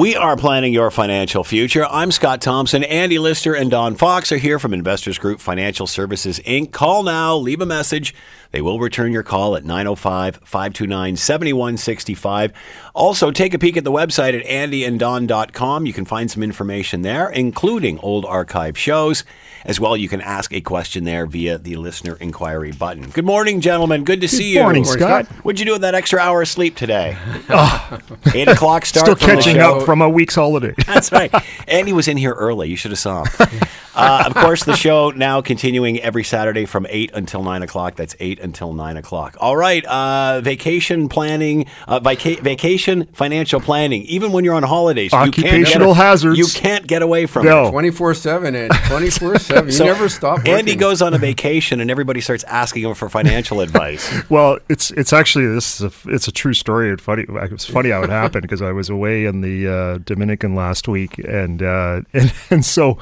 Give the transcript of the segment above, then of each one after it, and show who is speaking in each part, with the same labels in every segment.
Speaker 1: We are planning your financial future. I'm Scott Thompson. Andy Lister and Don Fox are here from Investors Group Financial Services Inc. Call now, leave a message. They will return your call at 905 529 7165. Also, take a peek at the website at andyanddon.com. You can find some information there, including old archive shows. As well, you can ask a question there via the listener inquiry button. Good morning, gentlemen. Good to see you.
Speaker 2: morning, Scott.
Speaker 1: What'd you do with that extra hour of sleep today? Oh. Eight o'clock start.
Speaker 2: Still
Speaker 1: from the
Speaker 2: catching
Speaker 1: show.
Speaker 2: up from a week's holiday.
Speaker 1: That's right. Andy was in here early. You should have saw him. Uh, of course, the show now continuing every Saturday from 8 until 9 o'clock. That's 8 until 9 o'clock. All right. Uh, vacation planning, uh, vaca- vacation financial planning. Even when you're on holidays, you can't get-
Speaker 2: Occupational hazards.
Speaker 1: You can't get away from
Speaker 2: No.
Speaker 1: it.
Speaker 3: 24 7 and 24 7. You
Speaker 1: So,
Speaker 3: never stop working.
Speaker 1: Andy goes on a vacation and everybody starts asking him for financial advice.
Speaker 2: Well, it's it's actually this is a, it's a true story. It's funny. It's funny how it happened because I was away in the uh, Dominican last week, and, uh, and and so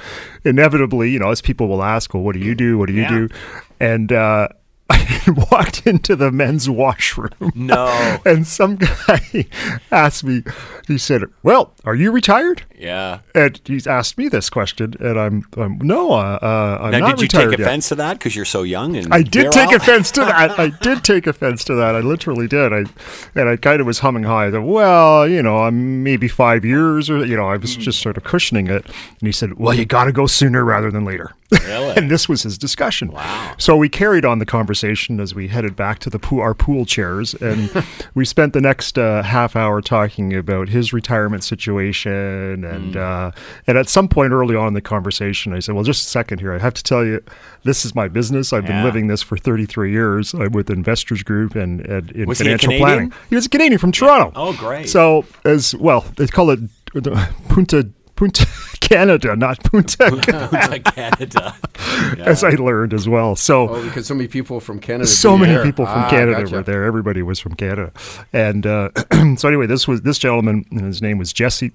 Speaker 2: inevitably, you know, as people will ask, well, what do you do? What do you
Speaker 1: Yeah.
Speaker 2: do? And uh, I walked into the men's washroom.
Speaker 1: No.
Speaker 2: And some guy asked me, he said, "Well, are you retired?"
Speaker 1: Yeah.
Speaker 2: And he's asked me this question, and I'm, I'm no, uh, uh, I'm
Speaker 1: Now,
Speaker 2: not
Speaker 1: did you
Speaker 2: retired
Speaker 1: take
Speaker 2: yet.
Speaker 1: offense to that because you're so young? And
Speaker 2: I did take offense to that. I did take offense to that. I literally did. I and I kind of was humming high. Thought, well, you know, I'm maybe five years, or you know, I was
Speaker 1: Hmm.
Speaker 2: just sort of cushioning it. And he said, "Well, you got to go sooner rather than later."
Speaker 1: Really?
Speaker 2: and this was his discussion.
Speaker 1: Wow.
Speaker 2: So we carried on the conversation as we headed back to the pool, our pool chairs, and we spent the next uh, half hour talking about his retirement situation. And
Speaker 1: Hmm.
Speaker 2: uh, and at some point early on in the conversation, I said, "Well, just a second here. I have to tell you, this is my business. I've
Speaker 1: Yeah.
Speaker 2: been living this for 33 years. I'm with Investors Group and, and in
Speaker 1: Was
Speaker 2: financial planning. He was a Canadian from Toronto.
Speaker 1: Oh, great.
Speaker 2: So as well, they call it uh, Punta Punta Canada, not Punta.
Speaker 1: Punta Canada.
Speaker 2: as I learned as well. So
Speaker 3: Oh, because so many people from Canada.
Speaker 2: so many
Speaker 3: there.
Speaker 2: people from
Speaker 3: Ah,
Speaker 2: Canada
Speaker 3: gotcha.
Speaker 2: were there. Everybody was from Canada, and uh, so anyway, this was this gentleman, and his name was Jesse.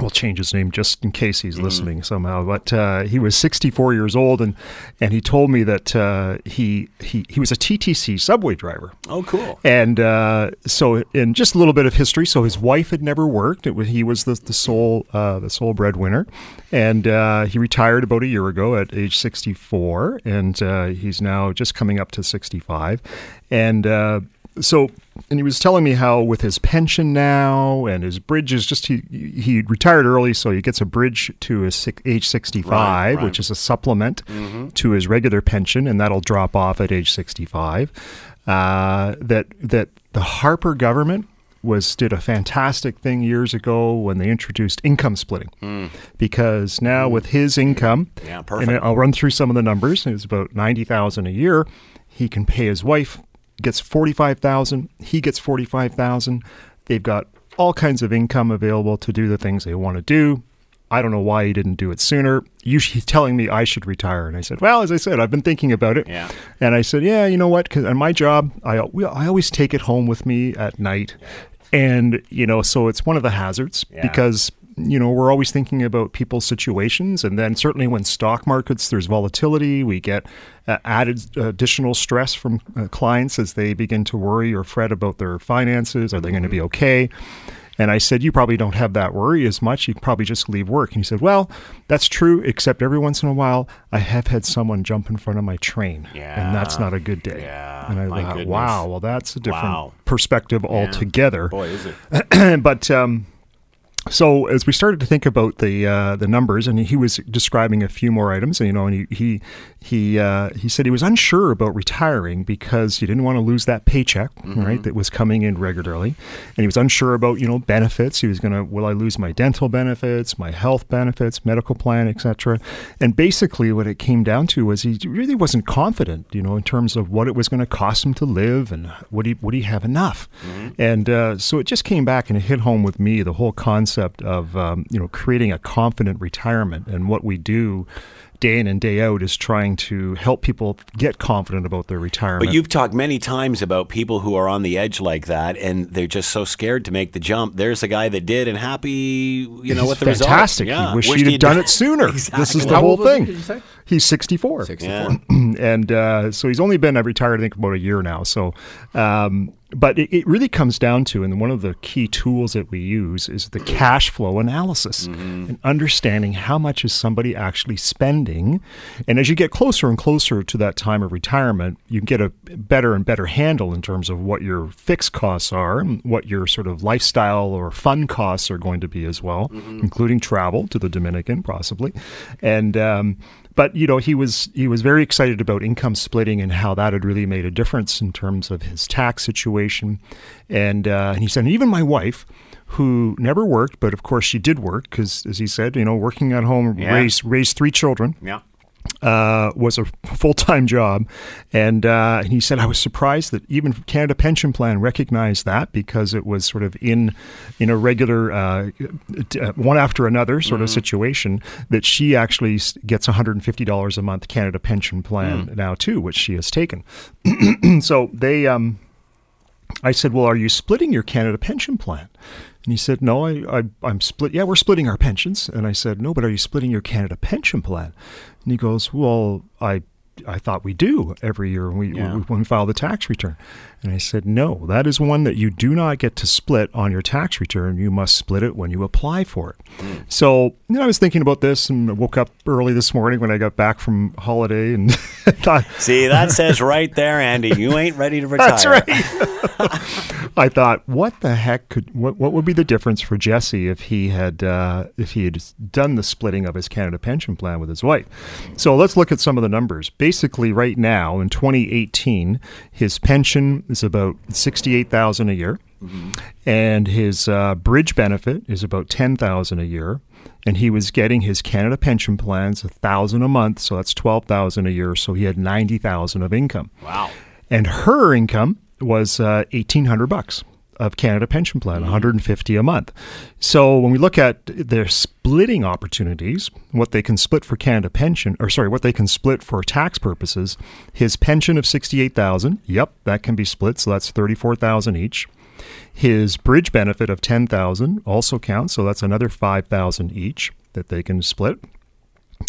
Speaker 2: We'll change his name just in case
Speaker 3: Mm-hmm.
Speaker 2: he's listening somehow. But uh, he was 64 years old, and and he told me that uh, he he he was a TTC subway driver.
Speaker 1: Oh, cool.
Speaker 2: And uh, so, in just a little bit of history, so his wife had never worked. It was, he was the, the sole uh, the sole breadwinner, and uh, he retired about a year ago at age 64, and uh, he's now just coming up to 65. And uh, so, and he was telling me how with his pension now and his bridge is just he he retired early, so he gets a bridge to his six, age 65,
Speaker 1: Right, right.
Speaker 2: which is a supplement to his regular pension, and that'll drop off at age 65. Uh, that that the Harper government was did a fantastic thing years ago when they introduced income splitting, because now with his income,
Speaker 1: Yeah, perfect. and.
Speaker 2: I'll run through some of the numbers. It's about ninety thousand a year. He can pay his wife gets forty five thousand. He gets forty five thousand. They've got all kinds of income available to do the things they want to do. I don't know why he didn't do it sooner. You, he's telling me I should retire, and I said, "Well, as I said, I've been thinking about it."
Speaker 1: Yeah.
Speaker 2: And I said, "Yeah, you know what? Because my job, I I always take it home with me at night, and you know, so it's one of the hazards
Speaker 1: Yeah.
Speaker 2: because you know we're always thinking about people's situations, and then certainly when stock markets there's volatility, we get uh, added additional stress from uh, clients as they begin to worry or fret about their finances. Are they going to be okay? And I said, You probably don't have that worry as much. You probably just leave work. And he said, Well, that's true, except every once in a while, I have had someone jump in front of my train. And that's not a good day.
Speaker 1: Yeah,
Speaker 2: And I thought,
Speaker 1: goodness.
Speaker 2: Wow, well, that's a different
Speaker 1: Wow.
Speaker 2: perspective altogether.
Speaker 1: Boy, is it.
Speaker 2: but um, so as we started to think about the uh, the numbers, and he was describing a few more items, and you know, and he he he, uh, he said he was unsure about retiring because he didn't want to lose that paycheck, right, that was coming in regularly, and he was unsure about you know benefits. He was going to, will I lose my dental benefits, my health benefits, medical plan, etc. And basically, what it came down to was he really wasn't confident, you know, in terms of what it was going to cost him to live and would he would he have enough. And uh, so it just came back and it hit home with me the whole concept of um, you know creating a confident retirement and what we do day in and day out is trying to help people get confident about their retirement.
Speaker 1: But you've talked many times about people who are on the edge like that, and they're just so scared to make the jump. There's a guy that did, and happy, you know,
Speaker 2: He's
Speaker 1: with the result.
Speaker 2: fantastic.
Speaker 1: Yeah.
Speaker 2: He wished
Speaker 1: Wished
Speaker 2: he'd done it sooner.
Speaker 1: Exactly.
Speaker 2: This is the
Speaker 3: How
Speaker 2: whole
Speaker 3: old
Speaker 2: thing.
Speaker 3: did you say?
Speaker 2: He's 64.
Speaker 3: 64.
Speaker 1: Yeah.
Speaker 2: and uh, so he's only been uh, retired, I think, about a year now. So, um, but it, it really comes down to, and one of the key tools that we use is the cash flow analysis and understanding how much is somebody actually spending. And as you get closer and closer to that time of retirement, you get a better and better handle in terms of what your fixed costs are, and what your sort of lifestyle or fun costs are going to be as well, including travel to the Dominican, possibly. And um, but you know he was he was very excited about income splitting and how that had really made a difference in terms of his tax situation and, uh, and he said even my wife who never worked but of course she did work because as he said you know working at home
Speaker 1: Yeah.
Speaker 2: raised raised three children
Speaker 1: Yeah.
Speaker 2: Uh, was a full time job. And, uh, and he said, I was surprised that even Canada Pension Plan recognized that because it was sort of in, in a regular uh, uh, one after another sort of situation that she actually gets $150 a month Canada Pension Plan now, too, which she has taken. so they. Um, I said, "Well, are you splitting your Canada pension plan?" And he said, "No, I, I, I'm split. Yeah, we're splitting our pensions." And I said, "No, but are you splitting your Canada pension plan?" And he goes, "Well, I, I thought we do every year when we,
Speaker 1: Yeah.
Speaker 2: when we file the tax return." And I said, "No, that is one that you do not get to split on your tax return. You must split it when you apply for it." So you know, I was thinking about this, and I woke up early this morning when I got back from holiday, and thought,
Speaker 1: See, that says right there, Andy, you ain't ready to retire.
Speaker 2: That's right. I thought, what the heck could what what would be the difference for Jesse if he had uh, if he had done the splitting of his Canada pension plan with his wife? So let's look at some of the numbers. Basically, right now in 2018, his pension is about sixty eight thousand a year, and his uh, bridge benefit is about ten thousand a year. And he was getting his Canada pension plans a thousand a month, so that's twelve thousand a year. So he had ninety thousand of income
Speaker 1: Wow.
Speaker 2: and her income was uh, eighteen hundred bucks of Canada Pension Plan, and fifty a month. So when we look at their splitting opportunities, what they can split for Canada Pension, or sorry, what they can split for tax purposes, his pension of sixty eight thousand, yep, that can be split. So that's thirty four thousand each. His bridge benefit of ten thousand also counts, so that's another five thousand each that they can split.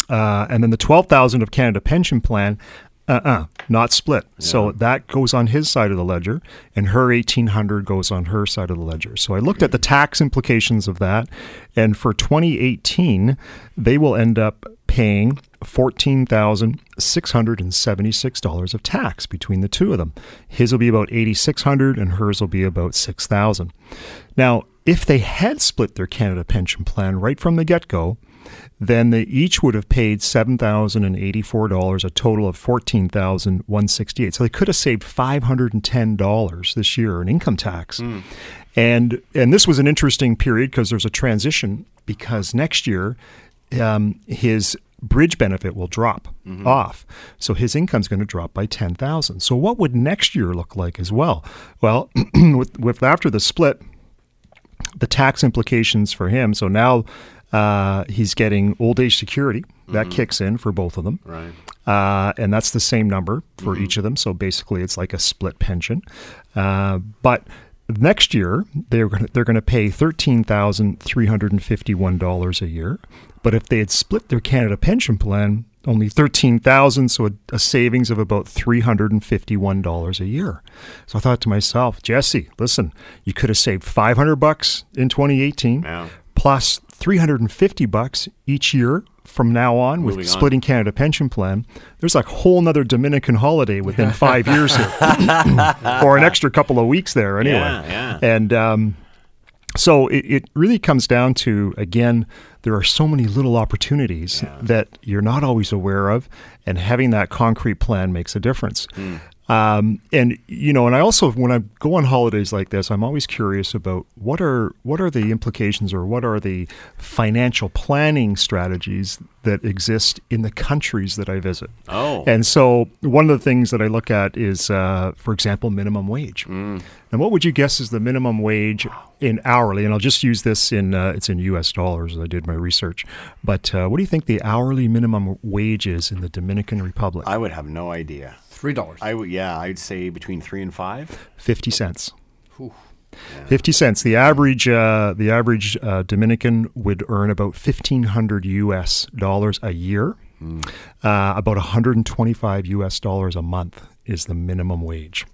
Speaker 2: Uh, and then the 12,000 of Canada Pension Plan, uh-uh, not split. So that goes on his side of the ledger, and her 1,800 goes on her side of the ledger. So I looked at the tax implications of that, and for 2018, they will end up paying $14,676 of tax between the two of them. His will be about 8,600 and hers will be about 6,000. Now, if they had split their Canada pension plan right from the get-go, then they each would have paid seven thousand and eighty-four dollars, a total of fourteen thousand one sixty-eight. So they could have saved five hundred and ten dollars this year in income tax. And and this was an interesting period because there's a transition because next year um, his bridge benefit will drop off, so his income's going to drop by ten thousand. So what would next year look like as well? Well, with, with after the split, the tax implications for him. So now uh, he's getting old age security that kicks in for both of them,
Speaker 1: Right.
Speaker 2: uh, and that's the same number for each of them. So basically, it's like a split pension. Uh, but next year they're going to, they're going to pay thirteen thousand three hundred and fifty one dollars a year. But if they had split their Canada pension plan, only thirteen thousand, so a, a savings of about three hundred and fifty-one dollars a year. So I thought to myself, Jesse, listen, you could have saved five hundred bucks in twenty eighteen,
Speaker 1: Yeah.
Speaker 2: plus three hundred and fifty bucks each year from now on with
Speaker 1: Moving on.
Speaker 2: splitting Canada pension plan. There's like a whole nother Dominican holiday within five years here, or an extra couple of weeks there anyway.
Speaker 1: Yeah, yeah.
Speaker 2: And um, so it, it really comes down to again, there are so many little opportunities that you're not always aware of, and having that concrete plan makes a difference. Um, and you know, and I also when I go on holidays like this, I'm always curious about what are what are the implications or what are the financial planning strategies that exist in the countries that I visit.
Speaker 1: Oh.
Speaker 2: And so one of the things that I look at is, uh, for example, minimum wage. And what would you guess is the minimum wage in hourly? And I'll just use this in uh, it's in U.S. dollars. as I did my research. But uh, what do you think the hourly minimum wage is in the Dominican Republic?
Speaker 1: I would have no idea.
Speaker 3: Three dollars.
Speaker 1: I would, yeah, I'd say between three and five.
Speaker 2: Fifty cents. Fifty cents. The average, uh, the average uh, Dominican would earn about fifteen hundred U.S. dollars a year, uh, about one hundred and twenty-five U.S. dollars a month is the minimum wage.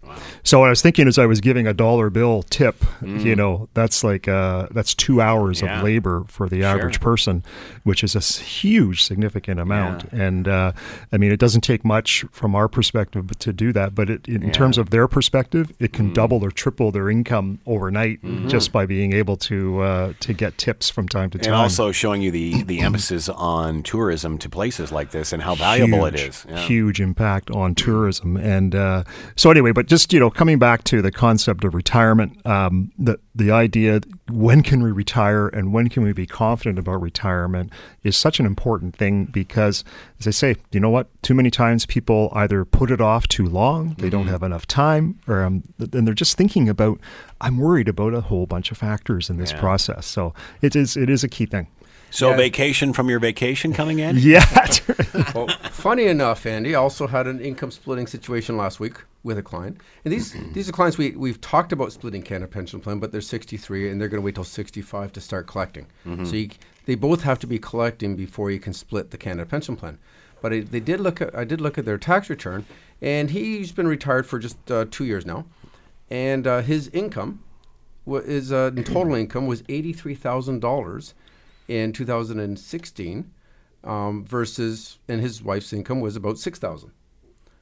Speaker 2: So I was thinking as I was giving a dollar bill tip, you know, that's like uh, that's two hours
Speaker 1: Yeah.
Speaker 2: of labor for the average person, which is a huge, significant amount. And uh, I mean, it doesn't take much from our perspective to do that, but it, in terms of their perspective, it can double or triple their income overnight just by being able to uh, to get tips from time to time.
Speaker 1: And also showing you the, the emphasis on tourism to places like this and how valuable it
Speaker 2: huge,
Speaker 1: is. Yeah.
Speaker 2: Huge impact on tourism, and uh, so anyway. But just you know, coming back to the concept of retirement, um, the the idea when can we retire and when can we be confident about retirement is such an important thing because, as I say, you know what? Too many times people either put it off too long, they
Speaker 1: Mm-hmm.
Speaker 2: don't have enough time, or um, and they're just thinking about. I'm worried about a whole bunch of factors in this
Speaker 1: Yeah.
Speaker 2: process. So it is it is a key thing.
Speaker 1: So
Speaker 3: Yeah.
Speaker 1: vacation from your vacation coming in?
Speaker 2: Yeah.
Speaker 3: Well, funny enough, Andy, I also had an income splitting situation last week with a client. And these these are clients we we've talked about splitting Canada Pension Plan, but they're 63 and they're going to wait till 65 to start collecting. So you, they both have to be collecting before you can split the Canada Pension Plan. But I, they did look at I did look at their tax return, and he's been retired for just uh, two years now, and uh, his income wa- his uh, total income was eighty three thousand dollars in two thousand and sixteen, um, versus and his wife's income was about six thousand.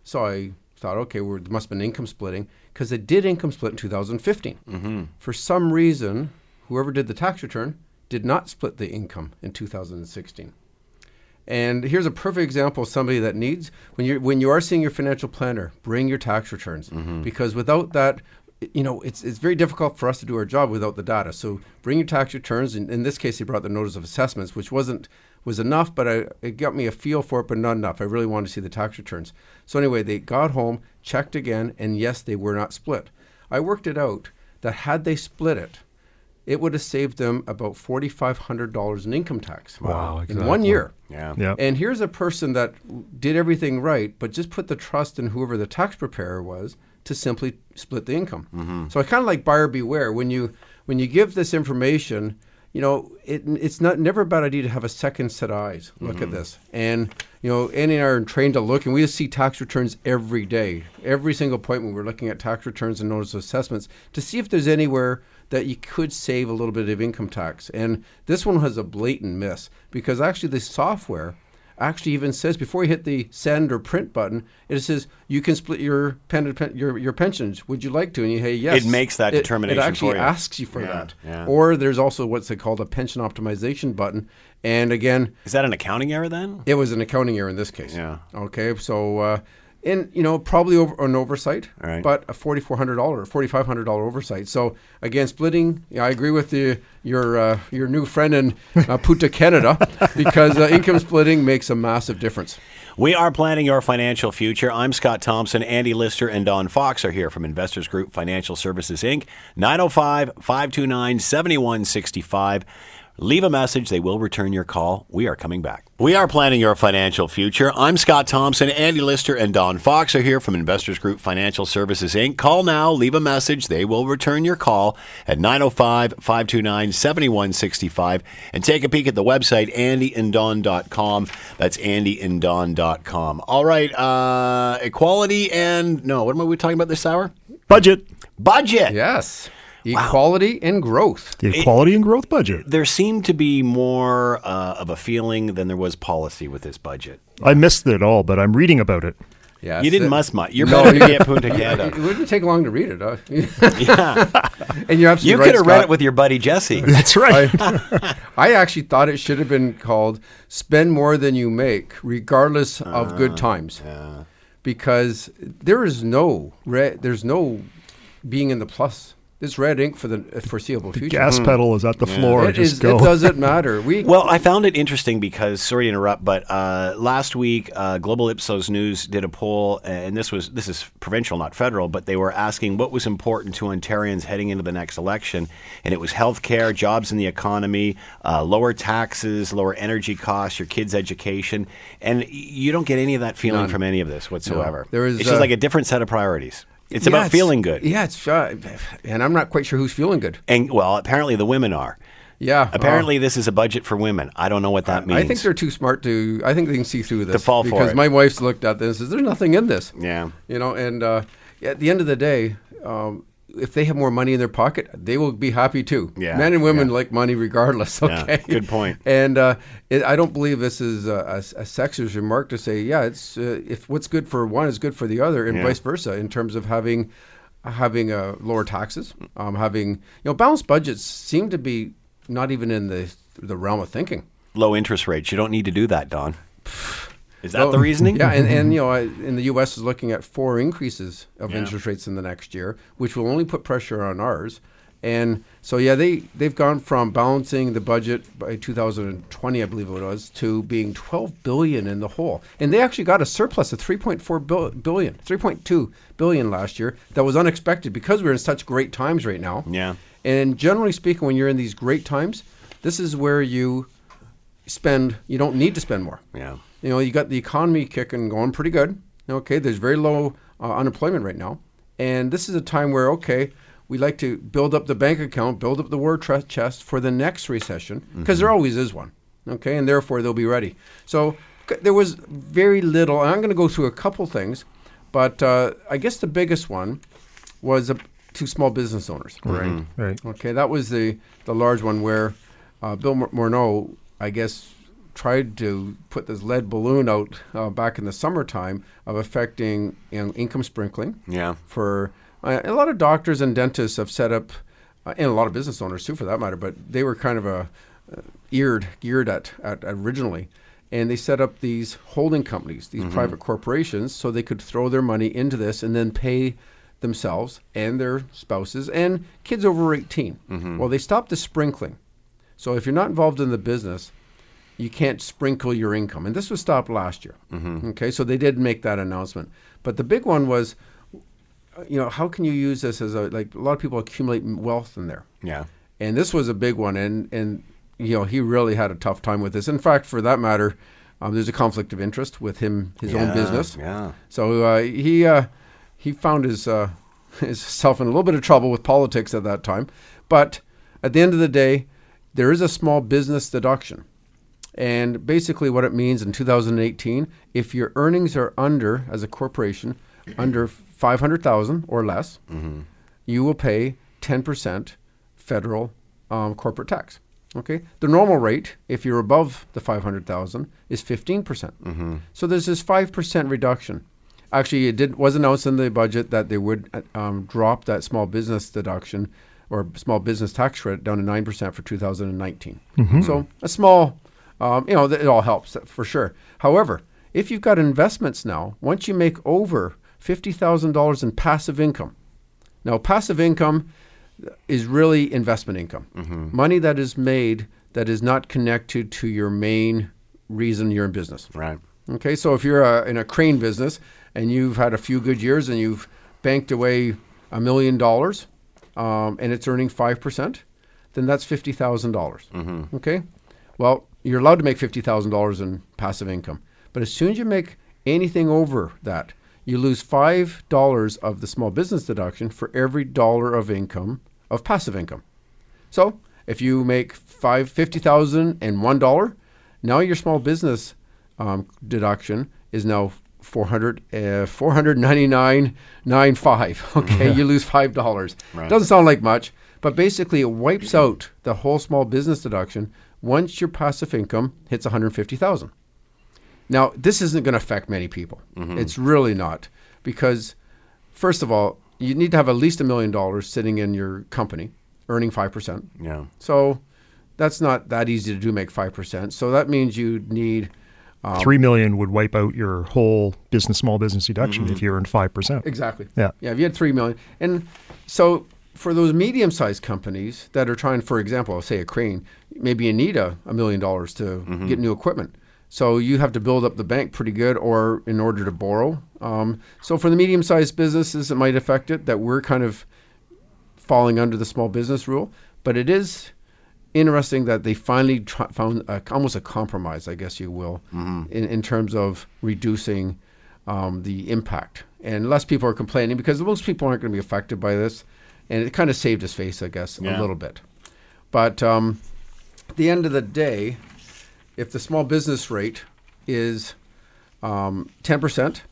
Speaker 3: So I thought, okay, well, there must have been income splitting because it did income split in 2015. Mm-hmm. For some reason, whoever did the tax return did not split the income in 2016. And here's a perfect example of somebody that needs when you when you are seeing your financial planner, bring your tax returns because without that, you know, it's it's very difficult for us to do our job without the data. So bring your tax returns. In, in this case, he brought the notice of assessments, which wasn't was enough, but I, it got me a feel for it, but not enough. I really wanted to see the tax returns. So anyway, they got home, checked again, and yes, they were not split. I worked it out that had they split it, it would have saved them about forty five hundred dollars in income tax.
Speaker 2: Wow,
Speaker 3: in one year.
Speaker 1: Yeah.
Speaker 2: Yeah.
Speaker 3: And here's a person that did everything right, but just put the trust in whoever the tax preparer was to simply split the income. Mm-hmm. So I kind of like buyer beware when you when you give this information. You know, it, it's not never a bad idea to have a second set of eyes. Look at mm-hmm. this, and you know, Andy and I are trained to look, and we just see tax returns every day, every single appointment. We're looking at tax returns and notice of assessments to see if there's anywhere that you could save a little bit of income tax. And this one has a blatant miss because actually the software actually even says before you hit the send or print button, it says you can split your pen, pen your your pensions. Would you like to? And you say yes.
Speaker 1: It makes that determination
Speaker 3: It actually
Speaker 1: for you.
Speaker 3: asks you for
Speaker 1: Yeah,
Speaker 3: that.
Speaker 1: yeah.
Speaker 3: Or there's also what's it called a pension optimization button. And again,
Speaker 1: Is that an accounting error then?
Speaker 3: it was an accounting error in this case.
Speaker 1: Yeah.
Speaker 3: Okay. So, uh, and you know, probably over an oversight,
Speaker 1: right.
Speaker 3: but a forty-four hundred dollar, forty-five hundred dollar oversight. So again, splitting. Yeah, I agree with the, your uh, your new friend in uh, Punta Canada because uh, income splitting makes a massive difference.
Speaker 1: We are planning your financial future. I'm Scott Thompson. Andy Lister and Don Fox are here from Investors Group Financial Services, Inc. 905 529 7165. Leave a message. They will return your call. We are coming back. We are planning your financial future. I'm Scott Thompson. Andy Lister and Don Fox are here from Investors Group Financial Services, Inc. Call now. Leave a message. They will return your call at 905 529 7165. And take a peek at the website, andyanddon.com. That's andyanddon.com. All right. Uh, equality and, no, what am we talking about this hour?
Speaker 2: Budget.
Speaker 1: Budget.
Speaker 3: Yes, equality and growth.
Speaker 2: The equality and growth budget.
Speaker 1: There seemed to be more uh, of a feeling than there was policy with this budget.
Speaker 2: I missed it all, but I'm reading about it.
Speaker 3: Yes,
Speaker 1: You didn't
Speaker 3: it-
Speaker 1: must much. You're
Speaker 3: No,
Speaker 1: better to
Speaker 3: you-
Speaker 1: get Punta
Speaker 3: It wouldn't take long to read it. Huh?
Speaker 1: yeah.
Speaker 3: and you're absolutely
Speaker 1: You
Speaker 3: right,
Speaker 1: could have read it with your buddy Jesse.
Speaker 2: That's right.
Speaker 3: I actually thought it should have been called "Spend More Than You Make," regardless of good times, because there is no red. There's no being in the plus. It's red ink for the foreseeable future.
Speaker 2: Gas pedal is at the floor.
Speaker 3: It,
Speaker 2: Just
Speaker 3: is,
Speaker 2: go.
Speaker 3: it doesn't matter. We
Speaker 1: Well, I found it interesting because sorry to interrupt, but uh, last week uh, Global Ipsos News did a poll, and this was this is provincial, not federal, but they were asking what was important to Ontarians heading into the next election, and it was healthcare, jobs in the economy, uh, lower taxes, lower energy costs, your kids' education, and you don't get any of that feeling
Speaker 3: None.
Speaker 1: from any of this whatsoever.
Speaker 3: There is,
Speaker 1: it's just
Speaker 3: uh,
Speaker 1: like a different set of priorities. It's
Speaker 3: Yeah,
Speaker 1: about feeling good.
Speaker 3: Yeah, it's uh, and I'm not quite sure who's feeling good.
Speaker 1: And well, apparently the women are.
Speaker 3: Yeah.
Speaker 1: Apparently, this is a budget for women. I don't know what that means.
Speaker 3: I think they're too smart to. I think they can see through this.
Speaker 1: To fall for
Speaker 3: because
Speaker 1: it.
Speaker 3: my wife's looked at this. and Says there's nothing in this.
Speaker 1: Yeah.
Speaker 3: You know, and uh, at the end of the day, um, if they have more money in their pocket, they will be happy too.
Speaker 1: Yeah,
Speaker 3: Men and women
Speaker 1: yeah.
Speaker 3: like money regardless.
Speaker 1: Yeah,
Speaker 3: Okay.
Speaker 1: good point.
Speaker 3: And uh, it, I don't believe this is a, a, a sexist remark to say, yeah, it's uh, if what's good for one is good for the other, and
Speaker 1: Yeah.
Speaker 3: vice versa in terms of having having uh, lower taxes, um, having you know balanced budgets seem to be not even in the the realm of thinking.
Speaker 1: Low interest rates. You don't need to do that, Don. Is that the oh. reasoning?
Speaker 3: Yeah, and, and you know, I- in the U.S. is looking at four increases of
Speaker 1: Yeah.
Speaker 3: interest rates in the next year, which will only put pressure on ours. And so, yeah, they they've gone from balancing the budget by 2020, I believe it was, to being 12 billion in the hole. And they actually got a surplus of 3.4 bil- billion, 3.2 billion last year. That was unexpected because we're in such great times right now.
Speaker 1: Yeah.
Speaker 3: And generally speaking, when you're in these great times, this is where you spend. You don't need to spend more.
Speaker 1: Yeah.
Speaker 3: You know, you got the economy kicking, going pretty good. Okay, there's very low uh, unemployment right now, and this is a time where okay, we like to build up the bank account, build up the war tre- chest for the next recession because there always is one. Okay, and therefore they'll be ready. So there was very little. And I'm going to go through a couple things, but uh, I guess the biggest one was uh, to small business owners. Right.
Speaker 2: Right.
Speaker 3: Okay, that was the the large one where uh, Bill Mor- Morneau, I guess, tried to put this lead balloon out uh, back in the summertime of affecting you know, income sprinkling
Speaker 1: Yeah.
Speaker 3: for uh, a lot of doctors and dentists have set up, uh, and a lot of business owners too, for that matter. But they were kind of a uh, eared geared at, at originally, and they set up these holding companies, these private corporations, so they could throw their money into this and then pay themselves and their spouses and kids over 18. Well, they stopped the sprinkling. So if you're not involved in the business, you can't sprinkle your income. And this was stopped last year. Okay, so they did make that announcement. But the big one was, you know, how can you use this as a like a lot of people accumulate wealth in there,
Speaker 1: Yeah.
Speaker 3: and this was a big one. And and you know he really had a tough time with this. In fact, for that matter, um, there's a conflict of interest with him, his own business.
Speaker 1: Yeah.
Speaker 3: So uh, he uh, he found his uh, himself in a little bit of trouble with politics at that time. But at the end of the day, there is a small business deduction. And basically, what it means in 2018, if your earnings are under, as a corporation, under 500,000 or less, you will pay 10% federal um, corporate tax. Okay, the normal rate, if you're above the 500,000, is 15%. percent So there's this 5% reduction. Actually, it did was announced in the budget that they would uh, um, drop that small business deduction or small business tax credit down to 9% for 2019. So a small, um, you know, it all helps for sure. However, if you've got investments now, once you make over $50,000 in passive income, now passive income is really investment income, money that is made that is not connected to your main reason you're in business.
Speaker 1: Right.
Speaker 3: Okay, so if you're uh in a crane business and you've had a few good years and you've banked away a million dollars um, and it's earning 5%, then that's $50,000. dollars Okay, well, you're allowed to make $50,000 in passive income. But as soon as you make anything over that, you lose $5 of the small business deduction for every dollar of income of passive income. So if you make five fifty thousand and one dollar, now your small business um, deduction is now four hundred uh, four hundred ninety nine nine five. Okay, you lose five dollars.
Speaker 1: Right.
Speaker 3: Doesn't sound like much, but basically it wipes out the whole small business deduction once your passive income hits one hundred fifty thousand. Now, this isn't going to affect many people. Mm-hmm. It's really not because, first of all, you need to have at least a million dollars sitting in your company, earning five percent.
Speaker 1: Yeah.
Speaker 3: So that's not that easy to do. Make five percent. So that means you need um,
Speaker 2: Three million would wipe out your whole business, small business deduction mm-hmm. if you earned five percent.
Speaker 3: exactly.
Speaker 2: Yeah.
Speaker 3: Yeah. If you had three million, and so for those medium-sized companies that are trying, for example, I'll say a crane, maybe you need a, a million dollars to get new equipment. So you have to build up the bank pretty good, or in order to borrow. Um, so for the medium-sized businesses, it might affect it that we're kind of falling under the small business rule. But it is interesting that they finally tr- found a, almost a compromise, I guess you will, in, in terms of reducing um, the impact. And less people are complaining because most people aren't going to be affected by this. And it kind of saved his face, I guess,
Speaker 1: Yeah.
Speaker 3: a little bit. But um, the end of the day, if the small business rate is um, ten percent,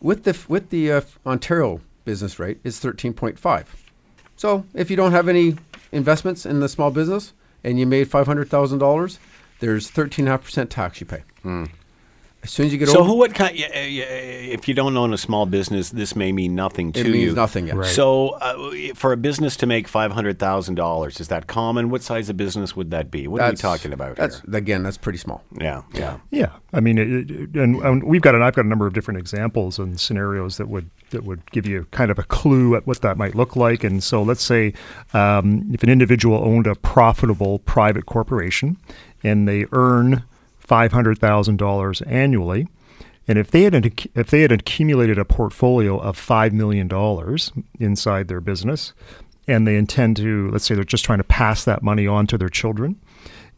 Speaker 3: with the with the uh, Ontario business rate is thirteen point five. So if you don't have any investments in the small business and you made five hundred thousand dollars, there's thirteen half percent tax you pay. As soon as you get
Speaker 1: So
Speaker 3: over,
Speaker 1: who would kind? yeah, yeah, If you don't own a small business, this may mean nothing to
Speaker 3: it
Speaker 1: you.
Speaker 3: nothing. Yet.
Speaker 2: Right.
Speaker 1: So, uh, for a business to make five hundred thousand dollars, is that common? What size of business would that be? What are we talking about
Speaker 3: That's
Speaker 1: here?
Speaker 3: again, that's pretty small.
Speaker 1: Yeah, yeah,
Speaker 2: Yeah, I mean, it, it- and, and we've got an, I've got a number of different examples and scenarios that would that would give you kind of a clue at what that might look like. And so, let's say um, if an individual owned a profitable private corporation and they earn five hundred thousand dollars annually. And if they had if they had accumulated a portfolio of five million dollars inside their business, and they intend to, let's say, they're just trying to pass that money on to their children,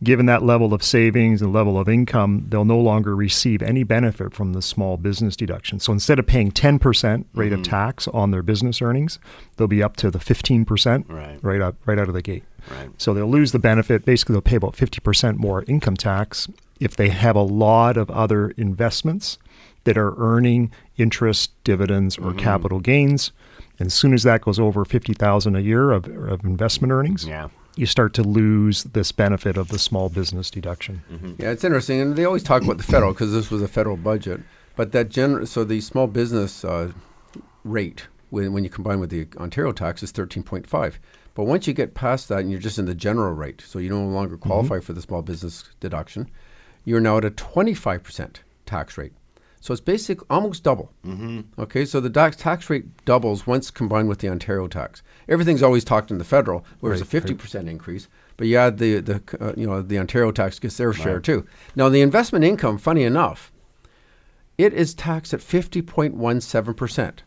Speaker 2: given that level of savings and level of income, they'll no longer receive any benefit from the small business deduction. So instead of paying 10% rate of mm-hmm. tax on their business earnings, they'll be up to the 15%
Speaker 1: Right.
Speaker 2: right out right out of the gate.
Speaker 1: right.
Speaker 2: So they'll lose the benefit. Basically, they'll pay about 50% more income tax if they have a lot of other investments that are earning interest, dividends, or mm. capital gains. And as soon as that goes over 50000 a year of, of investment earnings,
Speaker 1: Yeah.
Speaker 2: you start to lose this benefit of the small business deduction. Mm-hmm.
Speaker 3: Yeah, it's interesting, and they always talk about the federal because this was a federal budget. But that gen- so the small business uh, rate when, when you combine with the Ontario tax is thirteen point five. But once you get past that, and you're just in the general rate, so you no longer mm-hmm. qualify for the small business deduction, you're now at a twenty five percent tax rate. So it's basic almost double. Mm-hmm. Okay, so the tax tax rate doubles once combined with the Ontario tax. Everything's always talked in the federal, where it's a fifty percent increase. But you add the the uh, you know the Ontario tax gets their share too. Now the investment income, funny enough, it is taxed at fifty point one seven percent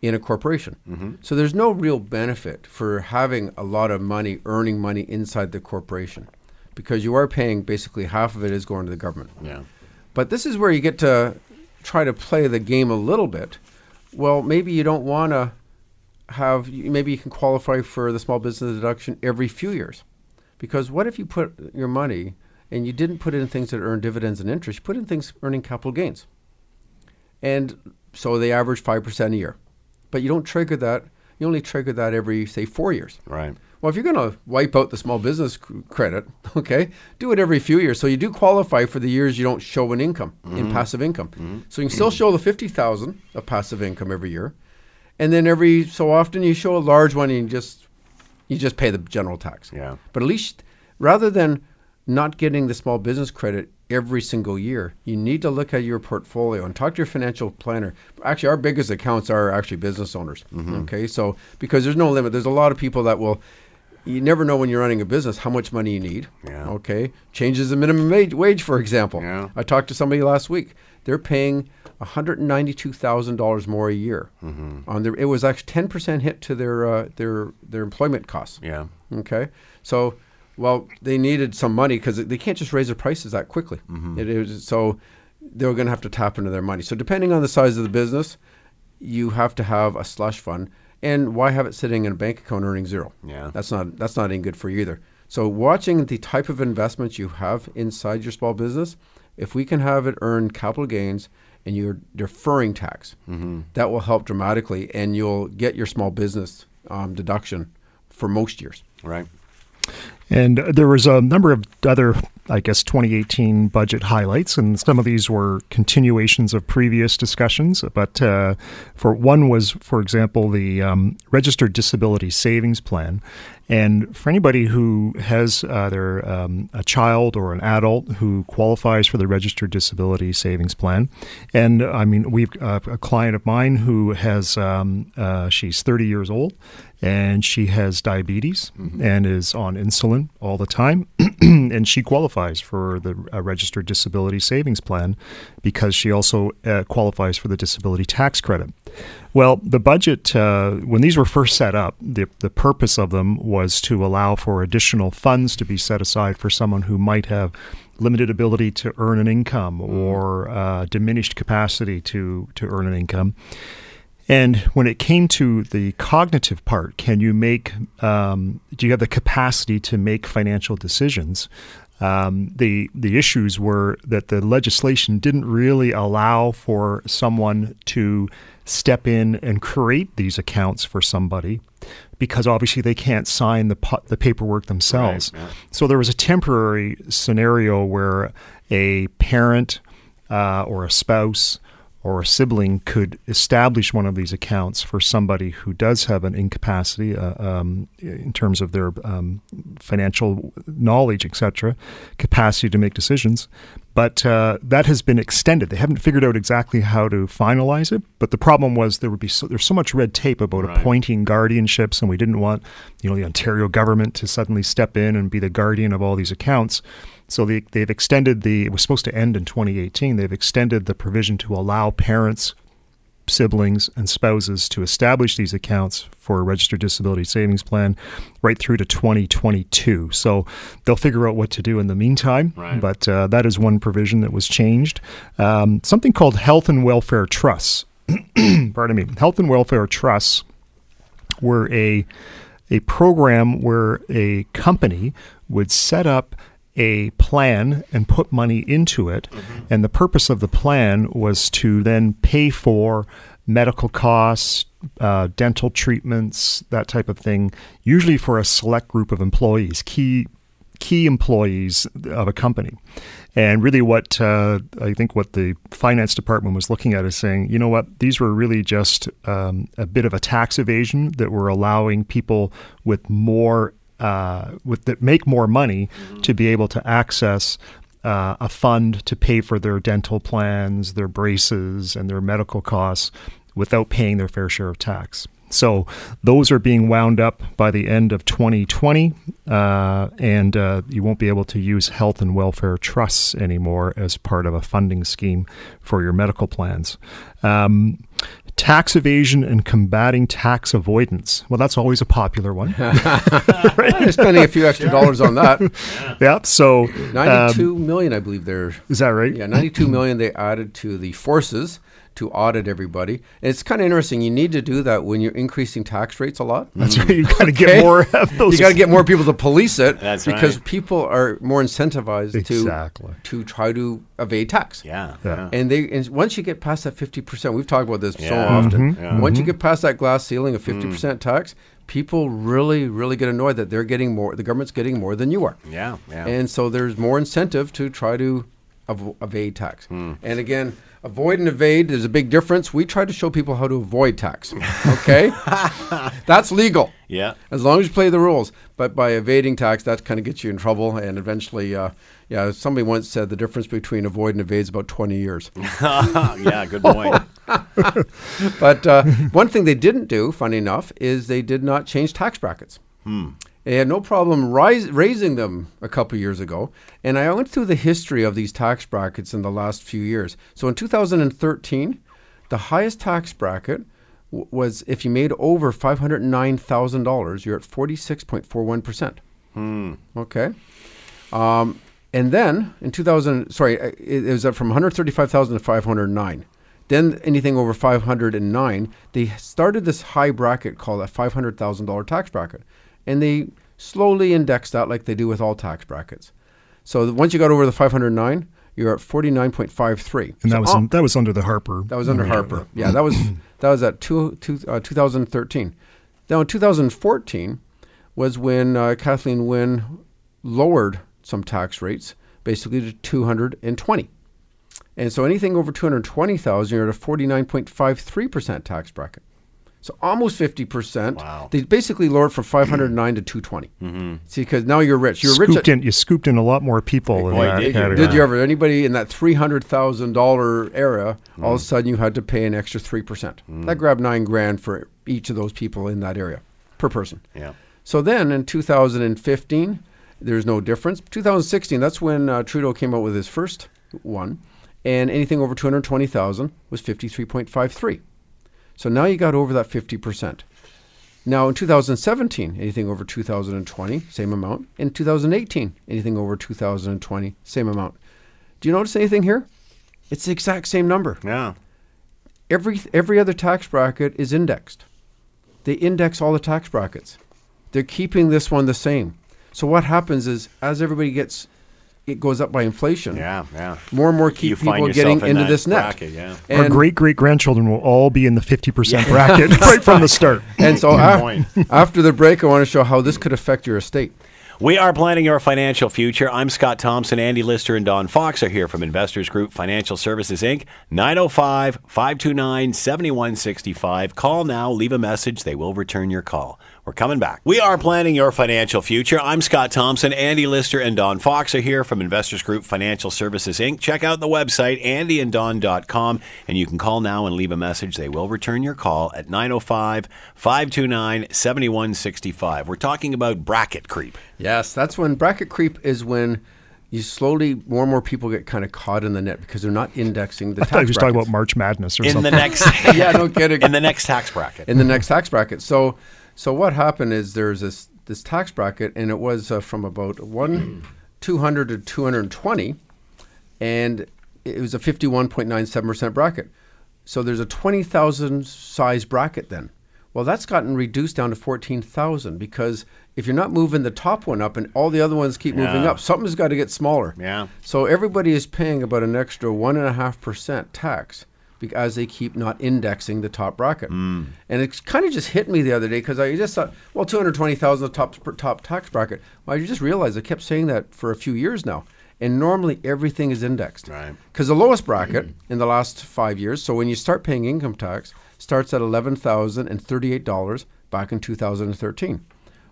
Speaker 3: in a corporation. So there's no real benefit for having a lot of money, earning money inside the corporation, because you are paying basically half of it is going to the government.
Speaker 1: Yeah.
Speaker 3: But this is where you get to try to play the game a little bit. Well, maybe you don't want to have, maybe you can qualify for the small business deduction every few years. Because what if you put your money and you didn't put it in things that earn dividends and interest, you put in things earning capital gains. And so they average 5% a year. But you don't trigger that, you only trigger that every, say, four years.
Speaker 1: Right.
Speaker 3: Well, if you're going to wipe out the small business credit, okay, do it every few years. So you do qualify for the years you don't show an income in mm-hmm. passive income. Mm-hmm. So you can still show the fifty thousand of passive income every year, and then every so often you show a large one and you just you just pay the general tax.
Speaker 1: Yeah.
Speaker 3: But at least rather than not getting the small business credit every single year, you need to look at your portfolio and talk to your financial planner. Actually, our biggest accounts are actually business owners. Mm-hmm. Okay, so because there's no limit, there's a lot of people that will. You never know when you're running a business how much money you need.
Speaker 1: Yeah.
Speaker 3: Okay, changes the minimum wage, wage for example.
Speaker 1: Yeah.
Speaker 3: I talked to somebody last week. They're paying $192,000 more a year.
Speaker 1: Mm-hmm.
Speaker 3: On their, it was actually 10% hit to their uh, their their employment costs.
Speaker 1: Yeah.
Speaker 3: Okay, so well, they needed some money because they can't just raise their prices that quickly.
Speaker 1: Mm-hmm.
Speaker 3: It is so they were going to have to tap into their money. So depending on the size of the business, you have to have a slush fund. And why have it sitting in a bank account earning zero?
Speaker 1: Yeah.
Speaker 3: that's not that's not any good for you either. So watching the type of investments you have inside your small business, if we can have it earn capital gains and you're deferring tax, that will help dramatically, and you'll get your small business um, deduction for most years.
Speaker 1: Right.
Speaker 2: And there was a number of other, I guess, 2018 budget highlights, and some of these were continuations of previous discussions. But uh, for one was, for example, the um, registered disability savings plan. And for anybody who has either um, a child or an adult who qualifies for the registered disability savings plan, and I mean, we've uh, a client of mine who has um, uh, she's 30 years old, and she has diabetes and is on insulin all the time, and she qualifies for the uh, registered disability savings plan because she also uh, qualifies for the disability tax credit. Well, the budget, uh, when these were first set up, the, the purpose of them was to allow for additional funds to be set aside for someone who might have limited ability to earn an income or uh, diminished capacity to, to earn an income. And when it came to the cognitive part, can you make, um, do you have the capacity to make financial decisions? Um, the the issues were that the legislation didn't really allow for someone to step in and create these accounts for somebody because obviously they can't sign the pu- the paperwork themselves.
Speaker 1: Right, yeah.
Speaker 2: So there was a temporary scenario where a parent uh, or a spouse or a sibling could establish one of these accounts for somebody who does have an incapacity uh, um, in terms of their um, financial knowledge, etc., capacity to make decisions. But uh, that has been extended. They haven't figured out exactly how to finalize it. But the problem was there would be so, there's so much red tape about
Speaker 1: Right.
Speaker 2: appointing guardianships, and we didn't want you know the Ontario government to suddenly step in and be the guardian of all these accounts. So they, they've extended the, it was supposed to end in 2018. They've extended the provision to allow parents, siblings, and spouses to establish these accounts for a registered disability savings plan right through to 2022. So they'll figure out what to do in the meantime.
Speaker 1: Right.
Speaker 2: But uh, that is one provision that was changed. Um, something called health and welfare trusts. Pardon me. Health and welfare trusts were a a program where a company would set up a plan and put money into it. And the purpose of the plan was to then pay for medical costs uh, dental treatments that type of thing usually for a select group of employees key key employees of a company. And really, what uh, I think what the finance department was looking at is saying, you know what, these were really just um, a bit of a tax evasion that were allowing people with more, uh, with that make more money to be able to access. Uh, a fund to pay for their dental plans, their braces, and their medical costs without paying their fair share of tax. So those are being wound up by the end of 2020, uh, and uh, you won't be able to use health and welfare trusts anymore as part of a funding scheme for your medical plans. Um, tax evasion and combating tax avoidance. Well, that's always a popular one.
Speaker 3: They're spending a few extra dollars on that.
Speaker 2: yeah. So, um,
Speaker 3: Ninety-two million, I believe they're.
Speaker 2: is that right?
Speaker 3: Yeah, 92 million they added to the forces to audit everybody. And it's kind of interesting. You need to do that when you're increasing tax rates a lot.
Speaker 2: That's right. You got to get more of those.
Speaker 3: You got to get more people to police it
Speaker 1: That's
Speaker 3: because
Speaker 1: right.
Speaker 3: people are more incentivized
Speaker 2: Exactly.
Speaker 3: to to try to evade tax.
Speaker 1: Yeah.
Speaker 2: Yeah.
Speaker 3: And they and once you get past that 50%, we've talked about this so
Speaker 1: Yeah.
Speaker 3: often.
Speaker 1: Mhm. Yeah.
Speaker 3: Once you get past that glass ceiling of 50%
Speaker 1: Mm.
Speaker 3: tax, people really really get annoyed that they're getting more the government's getting more than you are.
Speaker 1: Yeah. Yeah.
Speaker 3: And so there's more incentive to try to av- evade tax.
Speaker 1: Hmm.
Speaker 3: And again, avoid and evade, there's a big difference. We try to show people how to avoid tax. Okay? That's legal.
Speaker 1: yeah.
Speaker 3: As long as you play the rules. But by evading tax, that kind of gets you in trouble. And eventually, uh, yeah, somebody once said the difference between avoid and evade is about 20 years.
Speaker 1: yeah. Good point.
Speaker 3: but uh, one thing they didn't do, funny enough, is they did not change tax brackets. They had no problem rise, raising them a couple years ago. And I went through the history of these tax brackets in the last few years. So in 2013, the highest tax bracket w- was if you made over $509,000, you're at 46.41%. Okay. Um, and then in 2000, sorry, uh, it, it was up from 135,000 to 509. Then anything over 509, they started this high bracket called a $500,000 tax bracket. And they slowly indexed that like they do with all tax brackets. So once you got over the 509, you're at 49.53.
Speaker 2: And
Speaker 3: So
Speaker 2: that was
Speaker 3: al-
Speaker 2: that was under the Harper.
Speaker 3: that was under Harper. Yeah, that was that was at two, two, uh, 2013. Now in 2014 was when uh, Kathleen Wynne lowered some tax rates, basically to 220. And so anything over 220,000, you're at a 49.53% tax bracket. So almost 50%.
Speaker 1: Wow.
Speaker 3: They basically lowered from 509 to 220. Mm-hmm. See, because now you're rich. You're rich.
Speaker 2: scooped
Speaker 3: At,
Speaker 2: in, you scooped in a lot more people in
Speaker 1: Boy,
Speaker 2: that
Speaker 1: did you.
Speaker 3: did you ever? Anybody in that three hundred thousand dollar era, all of a mm. sudden you had to pay an extra three percent. Mm. That grabbed nine grand for each of those people in that area per person.
Speaker 1: Yeah.
Speaker 3: So then in 2015, there's no difference. 2016, that's when uh, Trudeau came out with his first one, and anything over 220,000 was 53.53. So now you got over that 50%. Now in 2017, anything over 2020, same amount. In 2018, anything over 2020, same amount. Do you notice anything here? It's the exact same number.
Speaker 1: Yeah.
Speaker 3: every every other tax bracket is indexed. They index all the tax brackets. They're keeping this one the same. So what happens is as everybody gets it goes up by inflation.
Speaker 1: Yeah, yeah.
Speaker 3: More and more keep
Speaker 1: You
Speaker 3: people getting
Speaker 1: in
Speaker 3: into
Speaker 1: that
Speaker 3: this net.
Speaker 1: bracket, yeah.
Speaker 2: Our great great grandchildren will all be in the 50% bracket right from the start.
Speaker 3: And so
Speaker 1: Good
Speaker 3: af-
Speaker 1: point.
Speaker 3: after the break, I want to show how this could affect your estate.
Speaker 1: We are planning your financial future. I'm Scott Thompson. Andy Lister and Don Fox are here from Investors Group Financial Services, Inc. 905 529 7165. Call now, leave a message. They will return your call. We're coming back. We are planning your financial future. I'm Scott Thompson. Andy Lister and Don Fox are here from Investors Group Financial Services, Inc. Check out the website, andyanddon.com, and you can call now and leave a message. They will return your call at 905 529 7165. We're talking about bracket creep.
Speaker 3: Yes, that's when bracket creep is when you slowly more and more people get kind of caught in the net because they're not indexing the
Speaker 2: I
Speaker 3: tax
Speaker 2: thought he was talking about March Madness or
Speaker 1: in
Speaker 2: something.
Speaker 1: the next
Speaker 3: yeah, no kidding.
Speaker 1: in the next tax bracket.
Speaker 3: in the next tax bracket. So, so what happened is there's this this tax bracket, and it was uh, from about one two hundred to two hundred and twenty, and it was a fifty one point nine seven percent bracket. So there's a twenty thousand size bracket then. Well, that's gotten reduced down to fourteen thousand because if you're not moving the top one up and all the other ones keep moving
Speaker 1: Yeah.
Speaker 3: up, something's got to get smaller.
Speaker 1: Yeah.
Speaker 3: So everybody is paying about an extra one and a half percent tax because they keep not indexing the top bracket.
Speaker 1: Hmm.
Speaker 3: And it kind of just hit me the other day because I just thought, well, two hundred twenty thousand the top top tax bracket. Well, I just realized I kept saying that for a few years now. And normally everything is indexed.
Speaker 1: Right.
Speaker 3: Because the lowest bracket in the last five years, so when you start paying income tax, starts at eleven thousand and thirty-eight dollars back in two thousand and thirteen.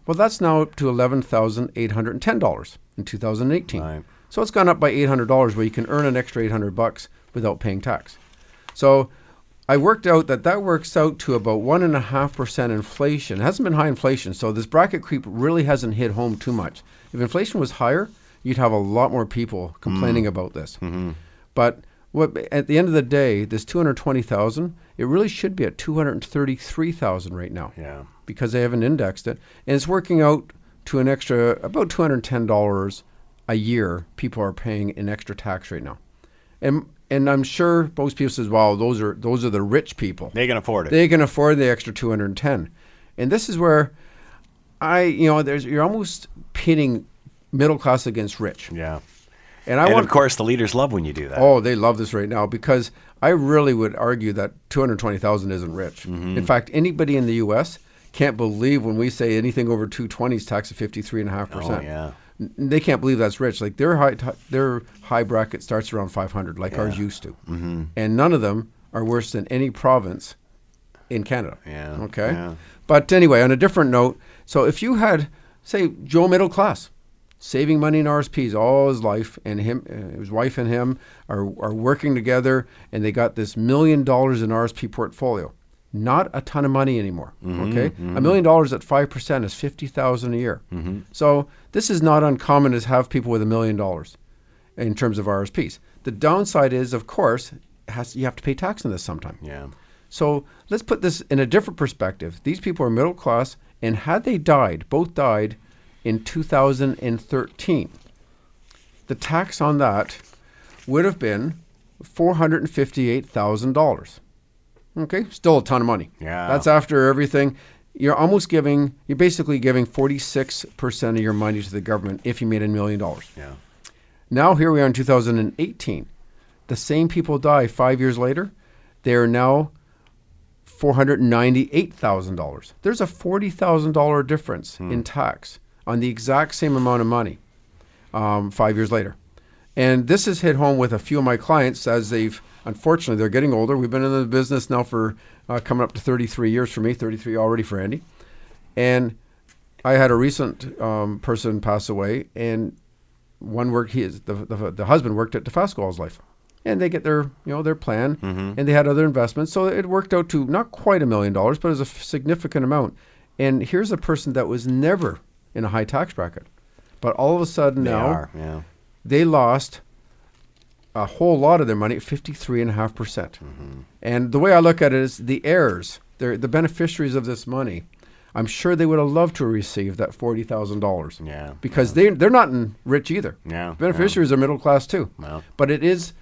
Speaker 3: Well, that's now up to eleven thousand eight hundred and ten dollars in two thousand and eighteen.
Speaker 1: Right.
Speaker 3: So it's gone up by eight hundred dollars, where you can earn an extra eight hundred bucks without paying tax. So I worked out that that works out to about one and a half percent inflation. It hasn't been high inflation, so this bracket creep really hasn't hit home too much. If inflation was higher, you'd have a lot more people mm. complaining about this. Mm-hmm. But what at the end of the day, this two hundred twenty thousand, it really should be at two hundred thirty-three thousand right now
Speaker 1: Yeah.
Speaker 3: because they haven't indexed it, and it's working out to an extra about two hundred ten dollars a year. People are paying in extra tax right now, and and I'm sure most people says, "Wow, those are those are the rich people.
Speaker 1: They can afford it.
Speaker 3: They can afford the extra two hundred ten." And this is where I, you know, there's you're almost pitting middle class against rich,
Speaker 1: yeah.
Speaker 3: and I
Speaker 1: and
Speaker 3: want
Speaker 1: of course, the leaders love when you do that.
Speaker 3: Oh, they love this right now because I really would argue that 220,000 isn't rich.
Speaker 1: Mm-hmm.
Speaker 3: In fact, anybody in the U.S. can't believe when we say anything over 220 is taxed at 53.5%.
Speaker 1: Oh, yeah.
Speaker 3: They can't believe that's rich. Like their high, their high bracket starts around 500, like ours used to. Mm-hmm. And none of them are worse than any province in Canada.
Speaker 1: Yeah,
Speaker 3: Okay.
Speaker 1: yeah.
Speaker 3: But anyway, on a different note, so if you had, say, Joe middle class, saving money in RSPs all his life, and him, uh, his wife and him are, are working together, and they got this million dollars in RSP portfolio. Not a ton of money anymore. Mm-hmm, okay, mm-hmm. a million dollars at five percent is fifty thousand a year. Mm-hmm. So this is not uncommon to have people with a million dollars in terms of RSPs. The downside is, of course, has, you have to pay tax on this sometime.
Speaker 1: Yeah.
Speaker 3: So let's put this in a different perspective. These people are middle class, and had they died, both died in 2013, the tax on that would have been $458,000. Okay, still a ton of money.
Speaker 1: Yeah.
Speaker 3: That's after everything. You're almost giving, you're basically giving 46% of your money to the government if you made a million dollars.
Speaker 1: Yeah.
Speaker 3: Now here we are in 2018. The same people die five years later. They are now $498,000. There's a $40,000 difference in tax on the exact same amount of money um, five years later. And this has hit home with a few of my clients as they've, unfortunately, they're getting older. We've been in the business now for uh, coming up to 33 years for me, 33 already for Andy. And I had a recent um, person pass away, and one worked. He is the, the the husband worked at Dofasco all his life, and they get their you know their plan, and they had other investments, so it worked out to not quite a million dollars, but it was a f- significant amount. And here's a person that was never in a high tax bracket, but all of a sudden
Speaker 1: They
Speaker 3: now
Speaker 1: are. Yeah.
Speaker 3: They lost a whole lot of their money, fifty-three and a half percent. Mm-hmm. And the way I look at it is the heirs, they're the beneficiaries of this money. I'm sure they would have loved to receive that forty thousand dollars.
Speaker 1: Yeah,
Speaker 3: Because they they're not in rich either.
Speaker 1: Yeah,
Speaker 3: Beneficiaries are middle class too.
Speaker 1: Well.
Speaker 3: But it is,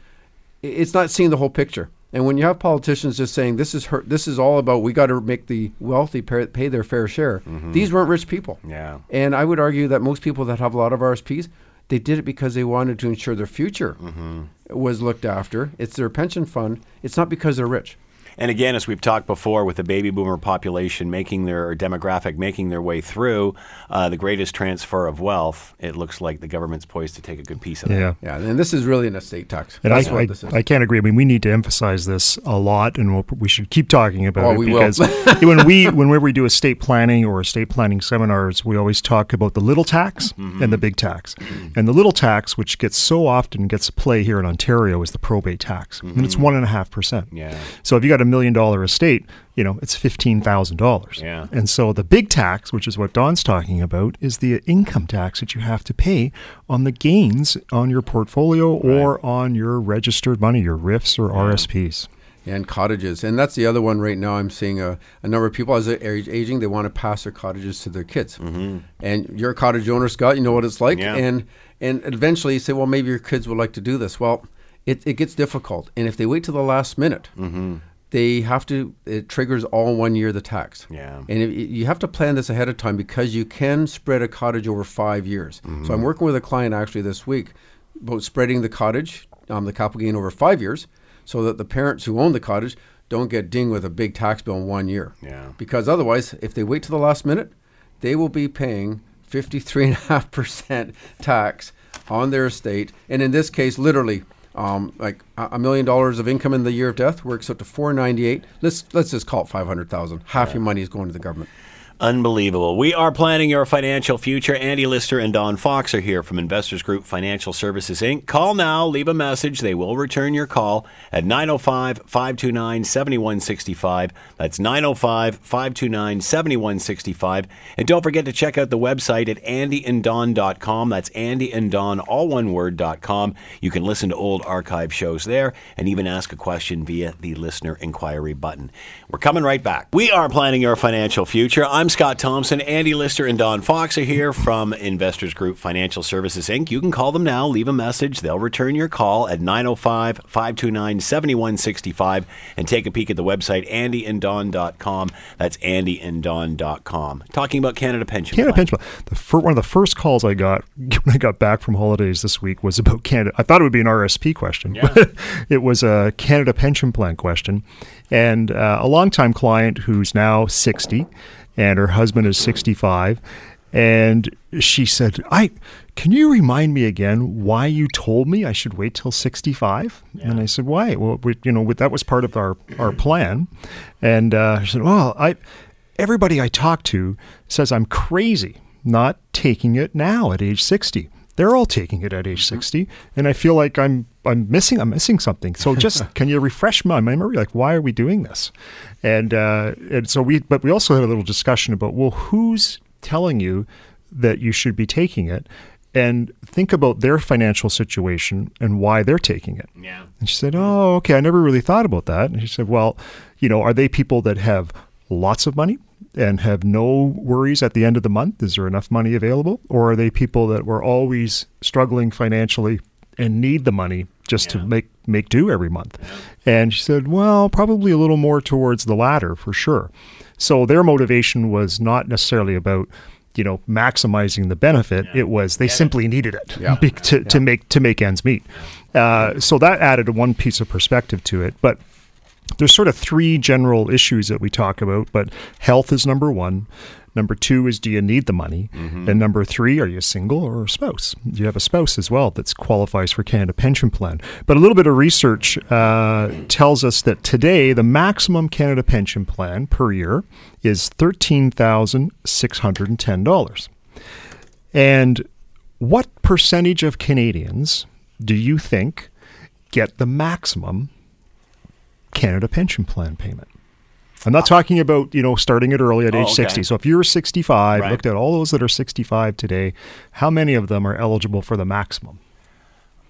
Speaker 3: it's not seeing the whole picture. And when you have politicians just saying this is her, this is all about we got to make the wealthy pay, pay their fair share. Mm-hmm. These weren't rich people.
Speaker 1: Yeah.
Speaker 3: And I would argue that most people that have a lot of RSPs, they did it because they wanted to ensure their future mm-hmm. was looked after. It's their pension fund. It's not because they're rich.
Speaker 1: And again, as we've talked before, with the baby boomer population making their or demographic making their way through uh, the greatest transfer of wealth, it looks like the government's poised to take a good piece of that.
Speaker 2: Yeah.
Speaker 3: Yeah, and this is really an estate tax.
Speaker 2: And I,
Speaker 3: That's what
Speaker 2: I,
Speaker 3: this is.
Speaker 2: I can't agree. I mean, we need to emphasize this a lot, and we'll, we should keep talking about
Speaker 3: Oh,
Speaker 2: it
Speaker 3: we will.
Speaker 2: because when we whenever we do estate planning or estate planning seminars, we always talk about the little tax and the big tax. And the little tax, which gets so often gets play here in Ontario, is the probate tax, and it's one and a half percent.
Speaker 1: Yeah.
Speaker 2: So if you got a million dollar estate, you know it's fifteen thousand dollars.
Speaker 1: Yeah.
Speaker 2: And so the big tax, which is what Don's talking about, is the income tax that you have to pay on the gains on your portfolio or on your registered money, your RIFs or RSPs.
Speaker 3: and cottages. And that's the other one right now. I'm seeing a, a number of people as they're age- aging, they want to pass their cottages to their kids. Mm-hmm. And you're a cottage owner, Scott. You know what it's like.
Speaker 1: Yeah.
Speaker 3: And and eventually you say, well, maybe your kids would like to do this. Well, it, it gets difficult. And if they wait till the last minute, they have to. It triggers all one year the tax.
Speaker 1: Yeah.
Speaker 3: And it, you have to plan this ahead of time because you can spread a cottage over five years. So I'm working with a client actually this week about spreading the cottage, um, the capital gain over five years, so that the parents who own the cottage don't get dinged with a big tax bill in one year.
Speaker 1: Yeah.
Speaker 3: Because otherwise, if they wait to the last minute, they will be paying 53.5% tax on their estate. And in this case, literally, um, like a million dollars of income in the year of death works out to 498. Let's let's just call it 500,000. Half your money is going to the government.
Speaker 1: Unbelievable. We are planning your financial future. Andy Lister and Don Fox are here from Investors Group Financial Services Inc. Call now, leave a message. They will return your call at 905 529 7165. That's 905 529 7165. And don't forget to check out the website at andyanddon.com. That's andyanddon, all one word.com. You can listen to old archive shows there and even ask a question via the listener inquiry button. We're coming right back. We are planning your financial future. I'm Scott Thompson. Andy Lister and Don Fox are here from Investors Group Financial Services Inc. You can call them now, leave a message. They'll return your call at 905 529 7165 and take a peek at the website andyanddon.com. That's andyanddon.com. Talking about Canada Pension
Speaker 2: Canada
Speaker 1: Plan.
Speaker 2: Pension Plan. The fir- one of the first calls I got when I got back from holidays this week was about Canada. I thought it would be an RSP question, but it was a Canada Pension Plan question. And uh, a longtime client who's now 60 and her husband is 65. And she said, I can you remind me again why you told me I should wait till 65? And I said, why? Well, we, you know, that was part of our, our plan. And uh, she said, well, I everybody I talk to says I'm crazy not taking it now at age 60. They're all taking it at age 60, and I feel like I'm I'm missing I'm missing something. So just can you refresh my memory? Like why are we doing this? And uh, and so we but we also had a little discussion about well who's telling you that you should be taking it, and think about their financial situation and why they're taking it.
Speaker 1: Yeah.
Speaker 2: And she said, Oh, okay. I never really thought about that. And she said, Well, you know, are they people that have lots of money and have no worries at the end of the month? Is there enough money available? Or are they people that were always struggling financially and need the money just to make, make do every month? And she said, Well, probably a little more towards the latter for sure. So their motivation was not necessarily about you know maximizing the benefit it was they simply needed it
Speaker 3: Yeah.
Speaker 2: to, to make to make ends meet uh, so that added one piece of perspective to it but there's sort of three general issues that we talk about, but health is number one. Number two is do you need the money? And number three, are you single or a spouse? Do you have a spouse as well that qualifies for Canada Pension Plan? But a little bit of research uh, tells us that today the maximum Canada Pension Plan per year is $13,610. And what percentage of Canadians do you think get the maximum Canada Pension Plan payment? I'm not talking about, you know, starting it early at
Speaker 1: Oh,
Speaker 2: age
Speaker 1: okay.
Speaker 2: 60. So if you're 65,
Speaker 1: Right.
Speaker 2: looked at all those that are 65 today, how many of them are eligible for the maximum?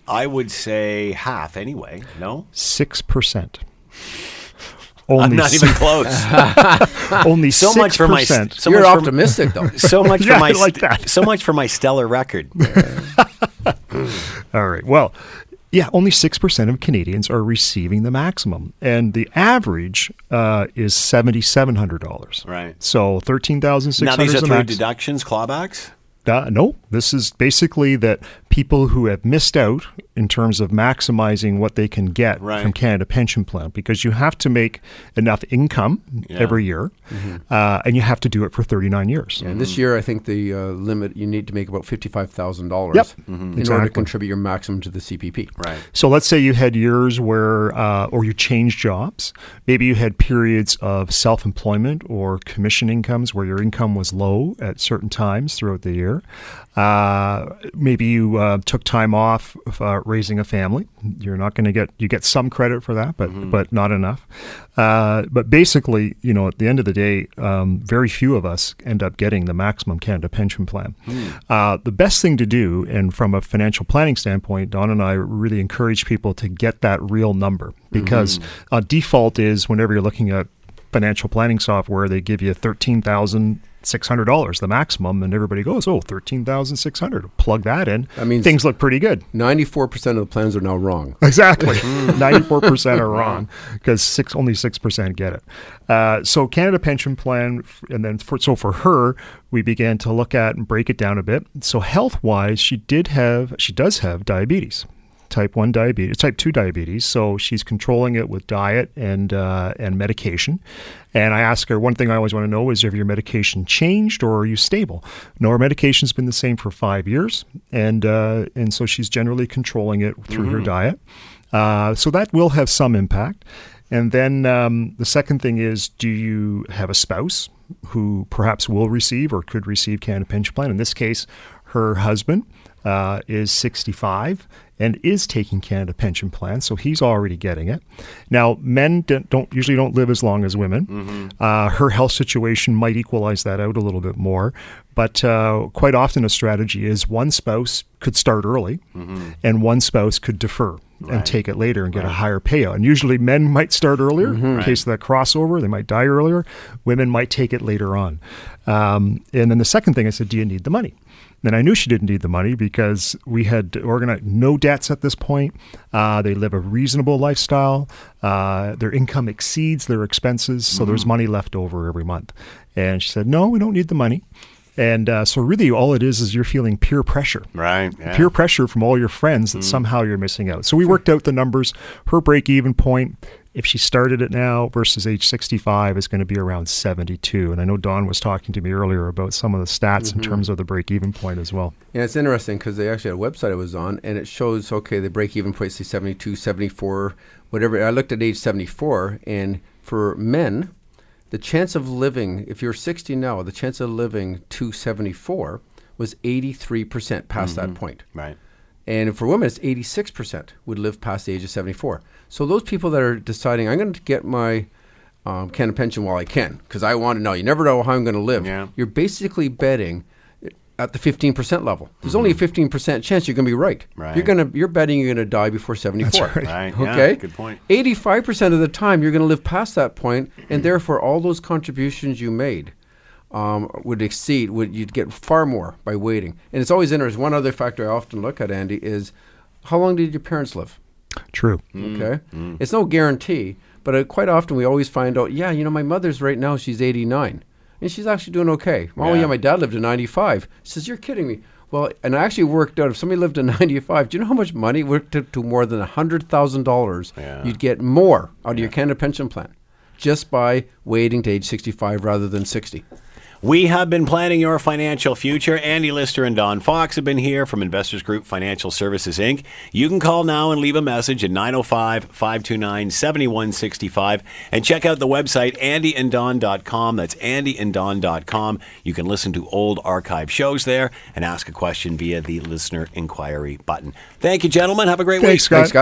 Speaker 1: I would say half anyway. No?
Speaker 2: 6%. Only
Speaker 1: I'm not
Speaker 2: s-
Speaker 1: even close.
Speaker 2: only
Speaker 1: so
Speaker 2: 6%.
Speaker 1: much for my so
Speaker 3: You're
Speaker 1: much for-
Speaker 3: optimistic, though.
Speaker 1: so much
Speaker 2: Yeah,
Speaker 1: for my
Speaker 2: I like that.
Speaker 1: so much for my stellar record.
Speaker 2: All right. Well, Yeah, only 6% of Canadians are receiving the maximum. And the average uh, is $7,700.
Speaker 1: Right.
Speaker 2: So 13600
Speaker 1: Now, these are through
Speaker 2: max.
Speaker 1: deductions, clawbacks?
Speaker 2: Uh, no, this is basically that people who have missed out in terms of maximizing what they can get
Speaker 1: Right.
Speaker 2: from Canada Pension Plan because you have to make enough income
Speaker 1: Yeah.
Speaker 2: every year uh, and you have to do it for 39 years.
Speaker 3: And this year, I think the uh, limit you need to make about fifty-five thousand dollars
Speaker 2: Yep.
Speaker 3: in order to contribute your maximum to the CPP.
Speaker 1: Right.
Speaker 2: So let's say you had years where, uh, or you changed jobs. Maybe you had periods of self employment or commission incomes where your income was low at certain times throughout the year. Uh, maybe you uh, took time off uh, raising a family. You're not going to get, you get some credit for that, but, but not enough. Uh, but basically, you know, at the end of the day, um, very few of us end up getting the maximum Canada pension plan. Uh, the best thing to do, and from a financial planning standpoint, Don and I really encourage people to get that real number because uh, default is whenever you're looking at financial planning software, they give you thirteen thousand six hundred dollars, the maximum, and everybody goes, "Oh, thirteen thousand six hundred. Plug that in.
Speaker 3: I mean,
Speaker 2: things look pretty good."
Speaker 3: Ninety-four percent of the plans are now wrong.
Speaker 2: Exactly. 94% are wrong because six, only 6% get it. Uh, so Canada Pension Plan, and then for, so for her, we began to look at and break it down a bit. So health wise, she did have, she does have diabetes. Type one diabetes, type two diabetes. So she's controlling it with diet and uh, and medication. And I ask her one thing I always want to know is: Have your medication changed or are you stable? No, her medication's been the same for five years, and uh, and so she's generally controlling it through her diet. Uh, so that will have some impact. And then um, the second thing is do you have a spouse who perhaps will receive or could receive Canada Pension Plan? In this case, her husband uh, is 65 and is taking Canada Pension Plan, so he's already getting it. Now, men don't, don't usually don't live as long as women. Uh, her health situation might equalize that out a little bit more, but uh, quite often a strategy is one spouse could start early, and one spouse could defer and take it later and get a higher payout. And usually men might start earlier in case of that crossover. They might die earlier. Women might take it later on. Um, and then the second thing I said, do you need the money? Then I knew she didn't need the money because we had organized no debts at this point. Uh, they live a reasonable lifestyle. Uh, their income exceeds their expenses, so there's money left over every month. And she said, "No, we don't need the money." And uh, so, really, all it is is you're feeling peer pressure
Speaker 1: Right. Yeah.
Speaker 2: peer pressure from all your friends that somehow you're missing out. So we worked out the numbers. Her break even point, if she started it now versus age 65, is going to be around 72. And I know Don was talking to me earlier about some of the stats in mm-hmm. terms of the break even point as well.
Speaker 3: Yeah, it's interesting because they actually had a website I was on, and it shows okay the break even point say 72, 74, whatever. I looked at age 74, and for men, the chance of living, if you're 60 now, the chance of living to 74 was 83% past that mm-hmm. point.
Speaker 1: Right.
Speaker 3: And for women, it's 86% would live past the age of 74. So those people that are deciding, I'm going to get my um, Canada pension while I can, because I want to know. You never know how I'm going to live.
Speaker 1: Yeah.
Speaker 3: You're basically betting at the 15% level. There's only a 15% chance you're going to be right.
Speaker 1: Mm-hmm. Right.
Speaker 3: You're going to you're betting you're going to die before 74.
Speaker 2: right.
Speaker 1: Right. Yeah,
Speaker 3: Okay.
Speaker 1: good point.
Speaker 3: 85% of the time you're going to live past that point and therefore all those contributions you made um, would exceed would you'd get far more by waiting. And it's always interesting. One other factor I often look at Andy is how long did your parents live?
Speaker 2: True.
Speaker 3: Okay, it's no guarantee, but uh, quite often we always find out. Yeah, you know, my mother's right now; she's eighty nine, and she's actually doing okay. Oh
Speaker 1: Yeah.
Speaker 3: yeah, my dad lived to ninety five. Says you're kidding me. Well, and I actually worked out if somebody lived to ninety five. Do you know how much money worked to, to more than hundred thousand dollars?
Speaker 1: Yeah.
Speaker 3: You'd get more out of your Canada pension plan just by waiting to age sixty five rather than sixty.
Speaker 1: We have been planning your financial future. Andy Lister and Don Fox have been here from Investors Group Financial Services, Inc. You can call now and leave a message at 905 529 7165 and check out the website andyanddon.com. That's andyanddon.com. You can listen to old archive shows there and ask a question via the listener inquiry button. Thank you, gentlemen. Have a great
Speaker 2: Thanks,
Speaker 1: week.
Speaker 2: Scott.